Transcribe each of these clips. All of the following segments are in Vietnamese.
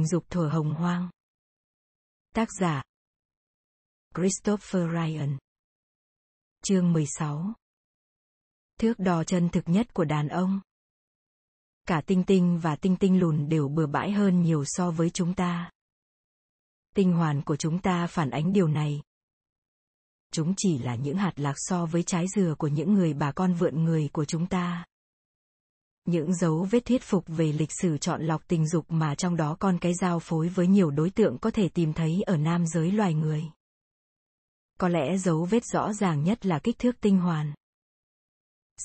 tình dục thuở hồng hoang. Tác giả, Christopher Ryan Chương 16 Thước đo chân thực nhất của đàn ông Cả tinh tinh và tinh tinh lùn đều bừa bãi hơn nhiều so với chúng ta. Tinh hoàn của chúng ta phản ánh điều này. Chúng chỉ là những hạt lạc so với trái dừa của những người bà con vượn người của chúng ta những dấu vết thuyết phục về lịch sử chọn lọc tình dục mà trong đó con cái giao phối với nhiều đối tượng có thể tìm thấy ở nam giới loài người. Có lẽ dấu vết rõ ràng nhất là kích thước tinh hoàn.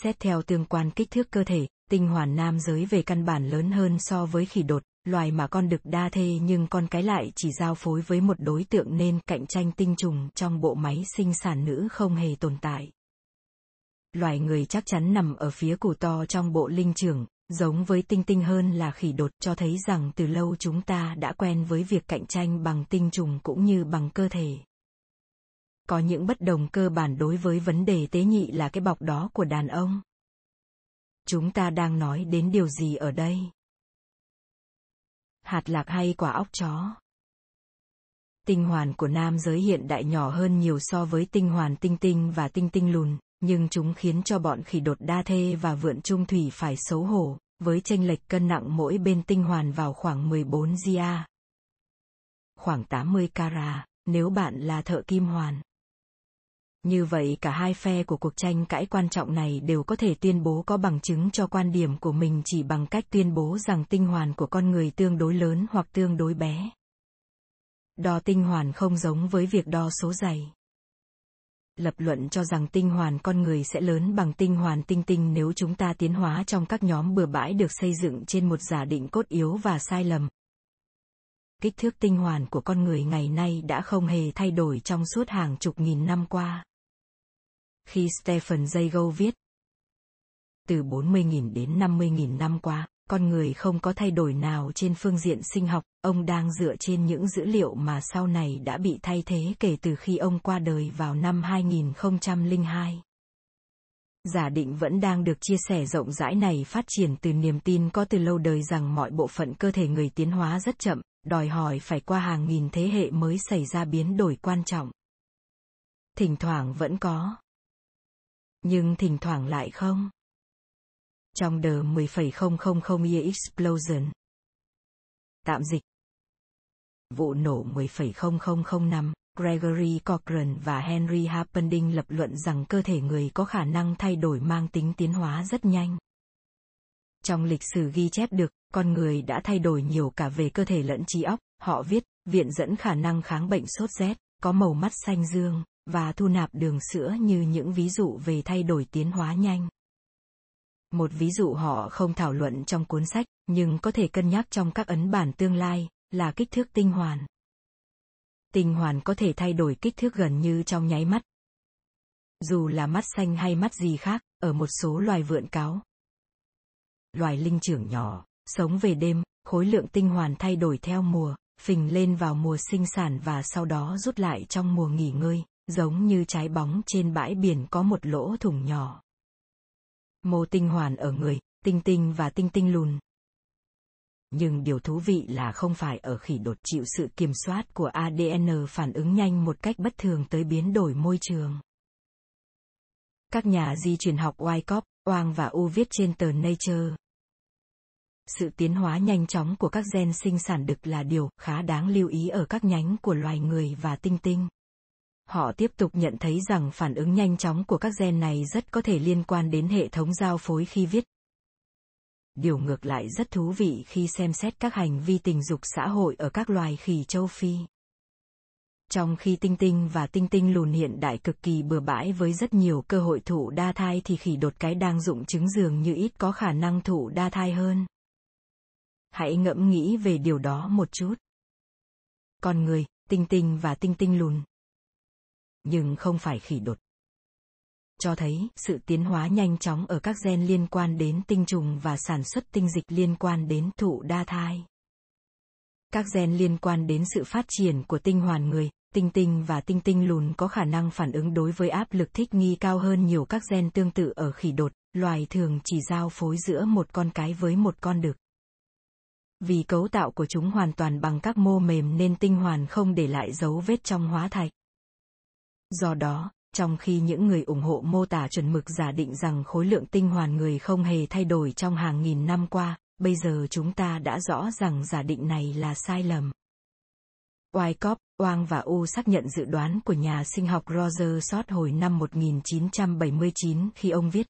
Xét theo tương quan kích thước cơ thể, tinh hoàn nam giới về căn bản lớn hơn so với khỉ đột, loài mà con đực đa thê nhưng con cái lại chỉ giao phối với một đối tượng nên cạnh tranh tinh trùng trong bộ máy sinh sản nữ không hề tồn tại loài người chắc chắn nằm ở phía củ to trong bộ linh trưởng, giống với tinh tinh hơn là khỉ đột cho thấy rằng từ lâu chúng ta đã quen với việc cạnh tranh bằng tinh trùng cũng như bằng cơ thể. Có những bất đồng cơ bản đối với vấn đề tế nhị là cái bọc đó của đàn ông. Chúng ta đang nói đến điều gì ở đây? Hạt lạc hay quả óc chó? Tinh hoàn của nam giới hiện đại nhỏ hơn nhiều so với tinh hoàn tinh tinh và tinh tinh lùn, nhưng chúng khiến cho bọn khỉ đột đa thê và vượn trung thủy phải xấu hổ, với chênh lệch cân nặng mỗi bên tinh hoàn vào khoảng 14 gia. Khoảng 80 cara, nếu bạn là thợ kim hoàn. Như vậy cả hai phe của cuộc tranh cãi quan trọng này đều có thể tuyên bố có bằng chứng cho quan điểm của mình chỉ bằng cách tuyên bố rằng tinh hoàn của con người tương đối lớn hoặc tương đối bé. Đo tinh hoàn không giống với việc đo số dày lập luận cho rằng tinh hoàn con người sẽ lớn bằng tinh hoàn tinh tinh nếu chúng ta tiến hóa trong các nhóm bừa bãi được xây dựng trên một giả định cốt yếu và sai lầm. Kích thước tinh hoàn của con người ngày nay đã không hề thay đổi trong suốt hàng chục nghìn năm qua. Khi Stephen Jay Gould viết, từ 40.000 đến 50.000 năm qua, con người không có thay đổi nào trên phương diện sinh học, ông đang dựa trên những dữ liệu mà sau này đã bị thay thế kể từ khi ông qua đời vào năm 2002. Giả định vẫn đang được chia sẻ rộng rãi này phát triển từ niềm tin có từ lâu đời rằng mọi bộ phận cơ thể người tiến hóa rất chậm, đòi hỏi phải qua hàng nghìn thế hệ mới xảy ra biến đổi quan trọng. Thỉnh thoảng vẫn có. Nhưng thỉnh thoảng lại không trong The 10,000 Year Explosion. Tạm dịch. Vụ nổ 10,000 năm, Gregory Cochran và Henry Harpending lập luận rằng cơ thể người có khả năng thay đổi mang tính tiến hóa rất nhanh. Trong lịch sử ghi chép được, con người đã thay đổi nhiều cả về cơ thể lẫn trí óc, họ viết, viện dẫn khả năng kháng bệnh sốt rét, có màu mắt xanh dương, và thu nạp đường sữa như những ví dụ về thay đổi tiến hóa nhanh. Một ví dụ họ không thảo luận trong cuốn sách, nhưng có thể cân nhắc trong các ấn bản tương lai, là kích thước tinh hoàn. Tinh hoàn có thể thay đổi kích thước gần như trong nháy mắt. Dù là mắt xanh hay mắt gì khác, ở một số loài vượn cáo. Loài linh trưởng nhỏ, sống về đêm, khối lượng tinh hoàn thay đổi theo mùa, phình lên vào mùa sinh sản và sau đó rút lại trong mùa nghỉ ngơi, giống như trái bóng trên bãi biển có một lỗ thủng nhỏ mô tinh hoàn ở người, tinh tinh và tinh tinh lùn. Nhưng điều thú vị là không phải ở khỉ đột chịu sự kiểm soát của ADN phản ứng nhanh một cách bất thường tới biến đổi môi trường. Các nhà di truyền học Wyckoff, Oang và U viết trên tờ Nature. Sự tiến hóa nhanh chóng của các gen sinh sản đực là điều khá đáng lưu ý ở các nhánh của loài người và tinh tinh. Họ tiếp tục nhận thấy rằng phản ứng nhanh chóng của các gen này rất có thể liên quan đến hệ thống giao phối khi viết. Điều ngược lại rất thú vị khi xem xét các hành vi tình dục xã hội ở các loài khỉ châu Phi. Trong khi tinh tinh và tinh tinh lùn hiện đại cực kỳ bừa bãi với rất nhiều cơ hội thụ đa thai thì khỉ đột cái đang dụng trứng dường như ít có khả năng thụ đa thai hơn. Hãy ngẫm nghĩ về điều đó một chút. Con người, tinh tinh và tinh tinh lùn, nhưng không phải khỉ đột. Cho thấy sự tiến hóa nhanh chóng ở các gen liên quan đến tinh trùng và sản xuất tinh dịch liên quan đến thụ đa thai. Các gen liên quan đến sự phát triển của tinh hoàn người, tinh tinh và tinh tinh lùn có khả năng phản ứng đối với áp lực thích nghi cao hơn nhiều các gen tương tự ở khỉ đột, loài thường chỉ giao phối giữa một con cái với một con đực. Vì cấu tạo của chúng hoàn toàn bằng các mô mềm nên tinh hoàn không để lại dấu vết trong hóa thạch. Do đó, trong khi những người ủng hộ mô tả chuẩn mực giả định rằng khối lượng tinh hoàn người không hề thay đổi trong hàng nghìn năm qua, bây giờ chúng ta đã rõ rằng giả định này là sai lầm. Wyckoff, Wang và U xác nhận dự đoán của nhà sinh học Roger Short hồi năm 1979 khi ông viết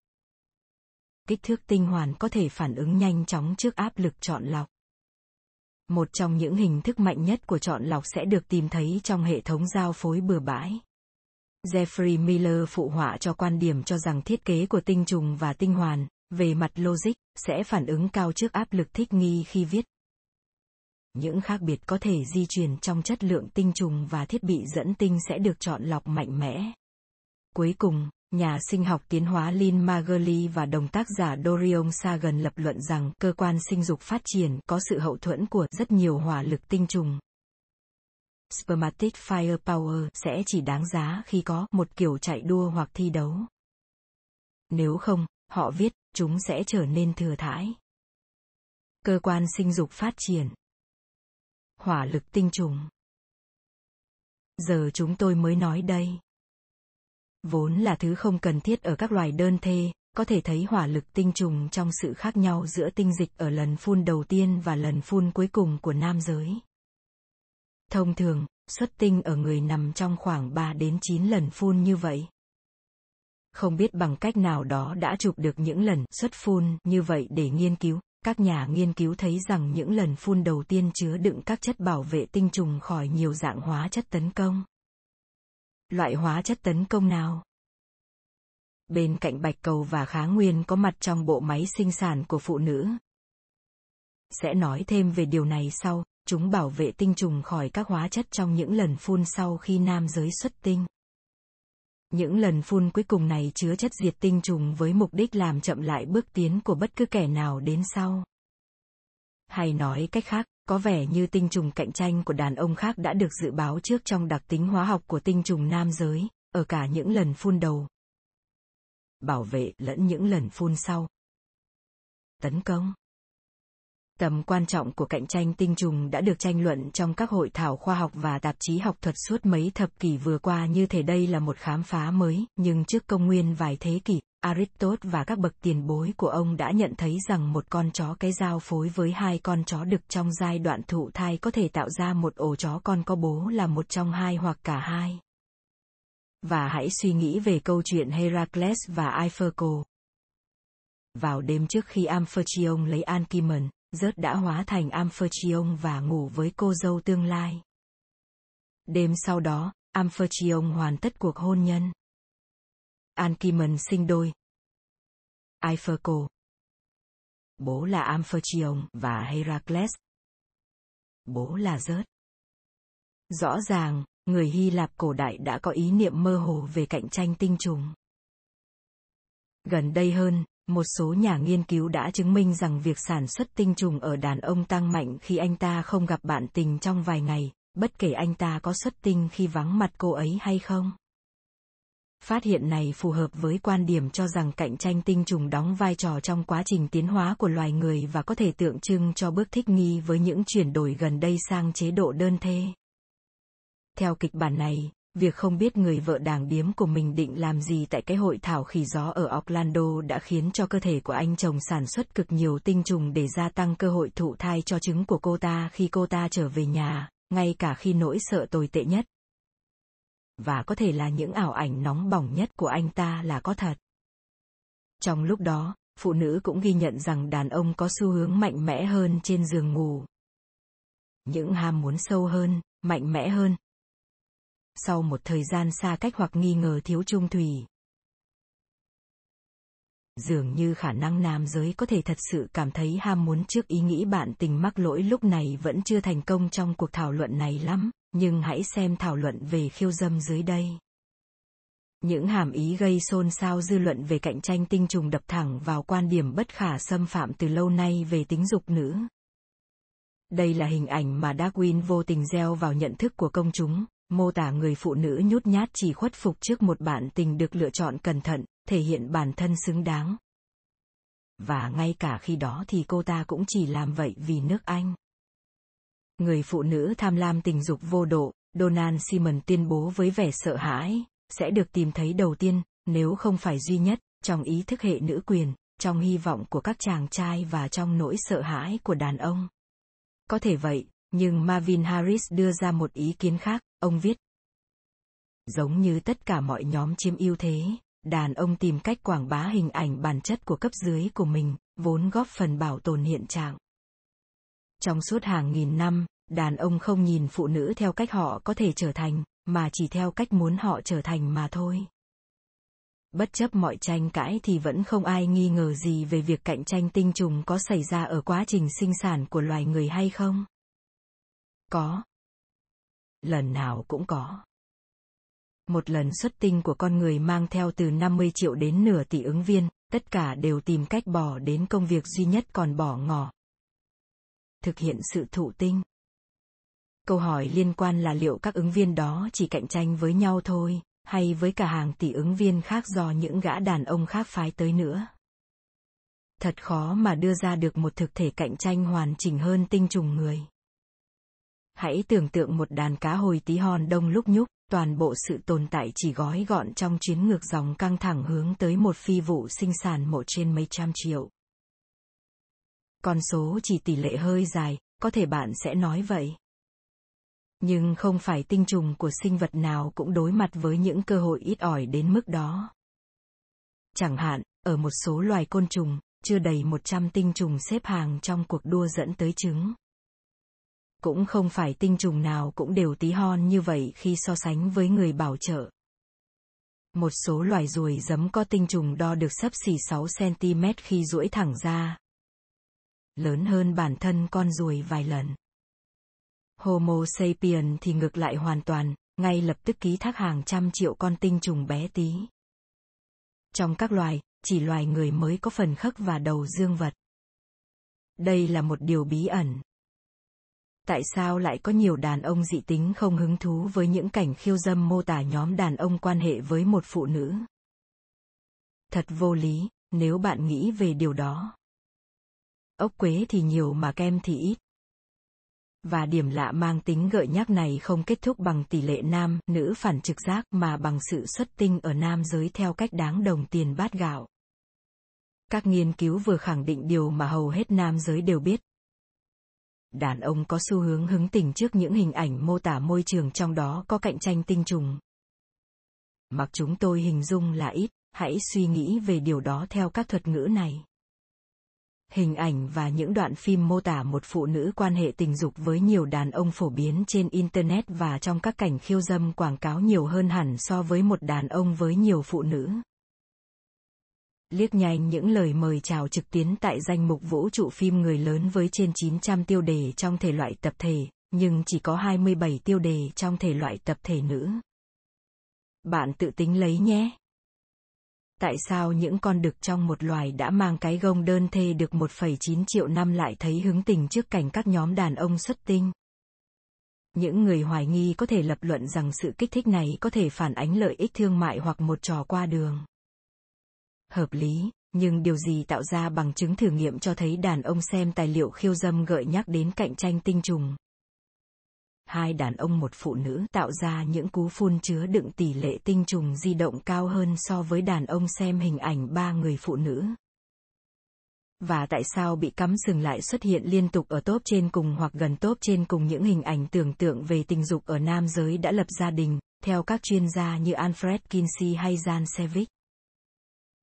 Kích thước tinh hoàn có thể phản ứng nhanh chóng trước áp lực chọn lọc. Một trong những hình thức mạnh nhất của chọn lọc sẽ được tìm thấy trong hệ thống giao phối bừa bãi. Jeffrey Miller phụ họa cho quan điểm cho rằng thiết kế của tinh trùng và tinh hoàn, về mặt logic, sẽ phản ứng cao trước áp lực thích nghi khi viết. Những khác biệt có thể di truyền trong chất lượng tinh trùng và thiết bị dẫn tinh sẽ được chọn lọc mạnh mẽ. Cuối cùng, nhà sinh học tiến hóa Lynn Magerly và đồng tác giả Dorion Sagan lập luận rằng cơ quan sinh dục phát triển có sự hậu thuẫn của rất nhiều hỏa lực tinh trùng. Spermatic firepower sẽ chỉ đáng giá khi có một kiểu chạy đua hoặc thi đấu. Nếu không, họ viết, chúng sẽ trở nên thừa thãi. Cơ quan sinh dục phát triển. Hỏa lực tinh trùng. Giờ chúng tôi mới nói đây. Vốn là thứ không cần thiết ở các loài đơn thê, có thể thấy hỏa lực tinh trùng trong sự khác nhau giữa tinh dịch ở lần phun đầu tiên và lần phun cuối cùng của nam giới. Thông thường, xuất tinh ở người nằm trong khoảng 3 đến 9 lần phun như vậy. Không biết bằng cách nào đó đã chụp được những lần xuất phun như vậy để nghiên cứu, các nhà nghiên cứu thấy rằng những lần phun đầu tiên chứa đựng các chất bảo vệ tinh trùng khỏi nhiều dạng hóa chất tấn công. Loại hóa chất tấn công nào? Bên cạnh bạch cầu và kháng nguyên có mặt trong bộ máy sinh sản của phụ nữ. Sẽ nói thêm về điều này sau, chúng bảo vệ tinh trùng khỏi các hóa chất trong những lần phun sau khi nam giới xuất tinh. Những lần phun cuối cùng này chứa chất diệt tinh trùng với mục đích làm chậm lại bước tiến của bất cứ kẻ nào đến sau. Hay nói cách khác, có vẻ như tinh trùng cạnh tranh của đàn ông khác đã được dự báo trước trong đặc tính hóa học của tinh trùng nam giới, ở cả những lần phun đầu. Bảo vệ lẫn những lần phun sau. Tấn công Tầm quan trọng của cạnh tranh tinh trùng đã được tranh luận trong các hội thảo khoa học và tạp chí học thuật suốt mấy thập kỷ vừa qua như thể đây là một khám phá mới, nhưng trước công nguyên vài thế kỷ, Aristotle và các bậc tiền bối của ông đã nhận thấy rằng một con chó cái giao phối với hai con chó đực trong giai đoạn thụ thai có thể tạo ra một ổ chó con có bố là một trong hai hoặc cả hai. Và hãy suy nghĩ về câu chuyện Heracles và Iphiclo. Vào đêm trước khi Amphitryon lấy Anchimon, rớt đã hóa thành Amphitryon và ngủ với cô dâu tương lai. Đêm sau đó, Amphitryon hoàn tất cuộc hôn nhân. Ankimon sinh đôi. Iphiclo. Bố là Amphitryon và Heracles. Bố là rớt. Rõ ràng, người Hy Lạp cổ đại đã có ý niệm mơ hồ về cạnh tranh tinh trùng. Gần đây hơn, một số nhà nghiên cứu đã chứng minh rằng việc sản xuất tinh trùng ở đàn ông tăng mạnh khi anh ta không gặp bạn tình trong vài ngày, bất kể anh ta có xuất tinh khi vắng mặt cô ấy hay không. Phát hiện này phù hợp với quan điểm cho rằng cạnh tranh tinh trùng đóng vai trò trong quá trình tiến hóa của loài người và có thể tượng trưng cho bước thích nghi với những chuyển đổi gần đây sang chế độ đơn thê. Theo kịch bản này, Việc không biết người vợ đàng điếm của mình định làm gì tại cái hội thảo khỉ gió ở Orlando đã khiến cho cơ thể của anh chồng sản xuất cực nhiều tinh trùng để gia tăng cơ hội thụ thai cho trứng của cô ta khi cô ta trở về nhà, ngay cả khi nỗi sợ tồi tệ nhất. Và có thể là những ảo ảnh nóng bỏng nhất của anh ta là có thật. Trong lúc đó, phụ nữ cũng ghi nhận rằng đàn ông có xu hướng mạnh mẽ hơn trên giường ngủ. Những ham muốn sâu hơn, mạnh mẽ hơn, sau một thời gian xa cách hoặc nghi ngờ thiếu trung thủy. Dường như khả năng nam giới có thể thật sự cảm thấy ham muốn trước ý nghĩ bạn tình mắc lỗi lúc này vẫn chưa thành công trong cuộc thảo luận này lắm, nhưng hãy xem thảo luận về khiêu dâm dưới đây. Những hàm ý gây xôn xao dư luận về cạnh tranh tinh trùng đập thẳng vào quan điểm bất khả xâm phạm từ lâu nay về tính dục nữ. Đây là hình ảnh mà Darwin vô tình gieo vào nhận thức của công chúng, mô tả người phụ nữ nhút nhát chỉ khuất phục trước một bạn tình được lựa chọn cẩn thận, thể hiện bản thân xứng đáng. và ngay cả khi đó thì cô ta cũng chỉ làm vậy vì nước Anh. Người phụ nữ tham lam tình dục vô độ, Donald Simon tuyên bố với vẻ sợ hãi, sẽ được tìm thấy đầu tiên, nếu không phải duy nhất, trong ý thức hệ nữ quyền, trong hy vọng của các chàng trai và trong nỗi sợ hãi của đàn ông. Có thể vậy, nhưng Marvin Harris đưa ra một ý kiến khác, ông viết. Giống như tất cả mọi nhóm chiếm ưu thế, đàn ông tìm cách quảng bá hình ảnh bản chất của cấp dưới của mình, vốn góp phần bảo tồn hiện trạng. Trong suốt hàng nghìn năm, đàn ông không nhìn phụ nữ theo cách họ có thể trở thành, mà chỉ theo cách muốn họ trở thành mà thôi. Bất chấp mọi tranh cãi thì vẫn không ai nghi ngờ gì về việc cạnh tranh tinh trùng có xảy ra ở quá trình sinh sản của loài người hay không. Có. Lần nào cũng có. Một lần xuất tinh của con người mang theo từ 50 triệu đến nửa tỷ ứng viên, tất cả đều tìm cách bỏ đến công việc duy nhất còn bỏ ngỏ. Thực hiện sự thụ tinh. Câu hỏi liên quan là liệu các ứng viên đó chỉ cạnh tranh với nhau thôi, hay với cả hàng tỷ ứng viên khác do những gã đàn ông khác phái tới nữa. Thật khó mà đưa ra được một thực thể cạnh tranh hoàn chỉnh hơn tinh trùng người. Hãy tưởng tượng một đàn cá hồi tí hon đông lúc nhúc, toàn bộ sự tồn tại chỉ gói gọn trong chuyến ngược dòng căng thẳng hướng tới một phi vụ sinh sản mộ trên mấy trăm triệu. Con số chỉ tỷ lệ hơi dài, có thể bạn sẽ nói vậy. Nhưng không phải tinh trùng của sinh vật nào cũng đối mặt với những cơ hội ít ỏi đến mức đó. Chẳng hạn, ở một số loài côn trùng, chưa đầy 100 tinh trùng xếp hàng trong cuộc đua dẫn tới trứng cũng không phải tinh trùng nào cũng đều tí hon như vậy khi so sánh với người bảo trợ. Một số loài ruồi giấm có tinh trùng đo được sấp xỉ 6 cm khi duỗi thẳng ra. Lớn hơn bản thân con ruồi vài lần. Homo sapien thì ngược lại hoàn toàn, ngay lập tức ký thác hàng trăm triệu con tinh trùng bé tí. Trong các loài, chỉ loài người mới có phần khắc và đầu dương vật. Đây là một điều bí ẩn, tại sao lại có nhiều đàn ông dị tính không hứng thú với những cảnh khiêu dâm mô tả nhóm đàn ông quan hệ với một phụ nữ? Thật vô lý, nếu bạn nghĩ về điều đó. Ốc quế thì nhiều mà kem thì ít. Và điểm lạ mang tính gợi nhắc này không kết thúc bằng tỷ lệ nam, nữ phản trực giác mà bằng sự xuất tinh ở nam giới theo cách đáng đồng tiền bát gạo. Các nghiên cứu vừa khẳng định điều mà hầu hết nam giới đều biết đàn ông có xu hướng hứng tình trước những hình ảnh mô tả môi trường trong đó có cạnh tranh tinh trùng. Mặc chúng tôi hình dung là ít, hãy suy nghĩ về điều đó theo các thuật ngữ này. Hình ảnh và những đoạn phim mô tả một phụ nữ quan hệ tình dục với nhiều đàn ông phổ biến trên Internet và trong các cảnh khiêu dâm quảng cáo nhiều hơn hẳn so với một đàn ông với nhiều phụ nữ liếc nhanh những lời mời chào trực tuyến tại danh mục vũ trụ phim người lớn với trên 900 tiêu đề trong thể loại tập thể, nhưng chỉ có 27 tiêu đề trong thể loại tập thể nữ. Bạn tự tính lấy nhé. Tại sao những con đực trong một loài đã mang cái gông đơn thê được 1,9 triệu năm lại thấy hứng tình trước cảnh các nhóm đàn ông xuất tinh? Những người hoài nghi có thể lập luận rằng sự kích thích này có thể phản ánh lợi ích thương mại hoặc một trò qua đường hợp lý, nhưng điều gì tạo ra bằng chứng thử nghiệm cho thấy đàn ông xem tài liệu khiêu dâm gợi nhắc đến cạnh tranh tinh trùng. Hai đàn ông một phụ nữ tạo ra những cú phun chứa đựng tỷ lệ tinh trùng di động cao hơn so với đàn ông xem hình ảnh ba người phụ nữ. Và tại sao bị cắm sừng lại xuất hiện liên tục ở top trên cùng hoặc gần top trên cùng những hình ảnh tưởng tượng về tình dục ở nam giới đã lập gia đình, theo các chuyên gia như Alfred Kinsey hay Jan Sevich.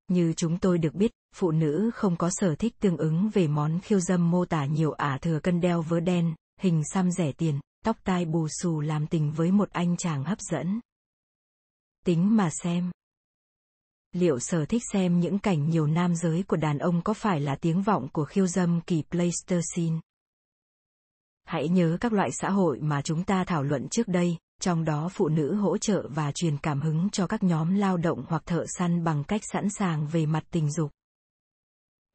Như chúng tôi được biết, phụ nữ không có sở thích tương ứng về món khiêu dâm mô tả nhiều ả thừa cân đeo vớ đen, hình xăm rẻ tiền, tóc tai bù xù làm tình với một anh chàng hấp dẫn. Tính mà xem. Liệu sở thích xem những cảnh nhiều nam giới của đàn ông có phải là tiếng vọng của khiêu dâm kỳ Pleistocene? Hãy nhớ các loại xã hội mà chúng ta thảo luận trước đây, trong đó phụ nữ hỗ trợ và truyền cảm hứng cho các nhóm lao động hoặc thợ săn bằng cách sẵn sàng về mặt tình dục.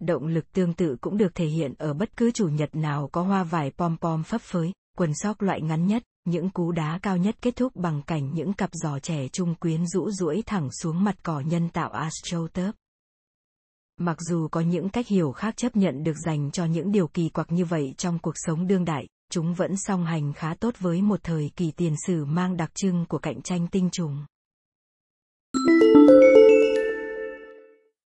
Động lực tương tự cũng được thể hiện ở bất cứ chủ nhật nào có hoa vải pom pom phấp phới, quần sóc loại ngắn nhất, những cú đá cao nhất kết thúc bằng cảnh những cặp giò trẻ trung quyến rũ rũi thẳng xuống mặt cỏ nhân tạo astroturf. Mặc dù có những cách hiểu khác chấp nhận được dành cho những điều kỳ quặc như vậy trong cuộc sống đương đại, chúng vẫn song hành khá tốt với một thời kỳ tiền sử mang đặc trưng của cạnh tranh tinh trùng.